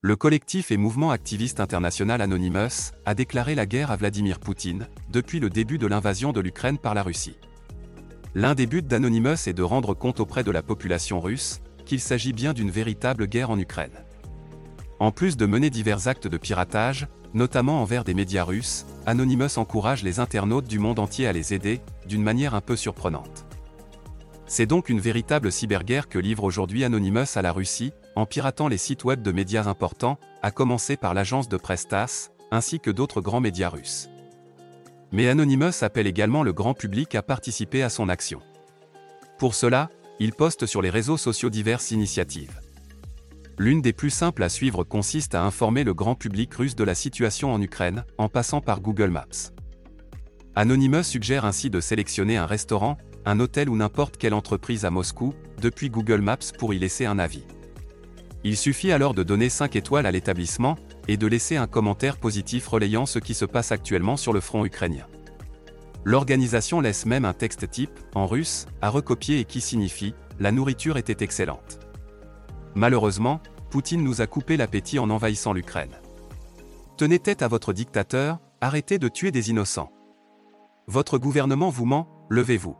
Le collectif et mouvement activiste international Anonymous a déclaré la guerre à Vladimir Poutine depuis le début de l'invasion de l'Ukraine par la Russie. L'un des buts d'Anonymous est de rendre compte auprès de la population russe qu'il s'agit bien d'une véritable guerre en Ukraine. En plus de mener divers actes de piratage, notamment envers des médias russes, Anonymous encourage les internautes du monde entier à les aider, d'une manière un peu surprenante. C'est donc une véritable cyberguerre que livre aujourd'hui Anonymous à la Russie, en piratant les sites web de médias importants, à commencer par l'agence de presse TASS, ainsi que d'autres grands médias russes. Mais Anonymous appelle également le grand public à participer à son action. Pour cela, il poste sur les réseaux sociaux diverses initiatives. L'une des plus simples à suivre consiste à informer le grand public russe de la situation en Ukraine, en passant par Google Maps. Anonymous suggère ainsi de sélectionner un restaurant, un hôtel ou n'importe quelle entreprise à Moscou, depuis Google Maps pour y laisser un avis. Il suffit alors de donner 5 étoiles à l'établissement, et de laisser un commentaire positif relayant ce qui se passe actuellement sur le front ukrainien. L'organisation laisse même un texte type, en russe, à recopier et qui signifie ⁇ La nourriture était excellente ⁇ Malheureusement, Poutine nous a coupé l'appétit en envahissant l'Ukraine. Tenez tête à votre dictateur, arrêtez de tuer des innocents. Votre gouvernement vous ment, levez-vous.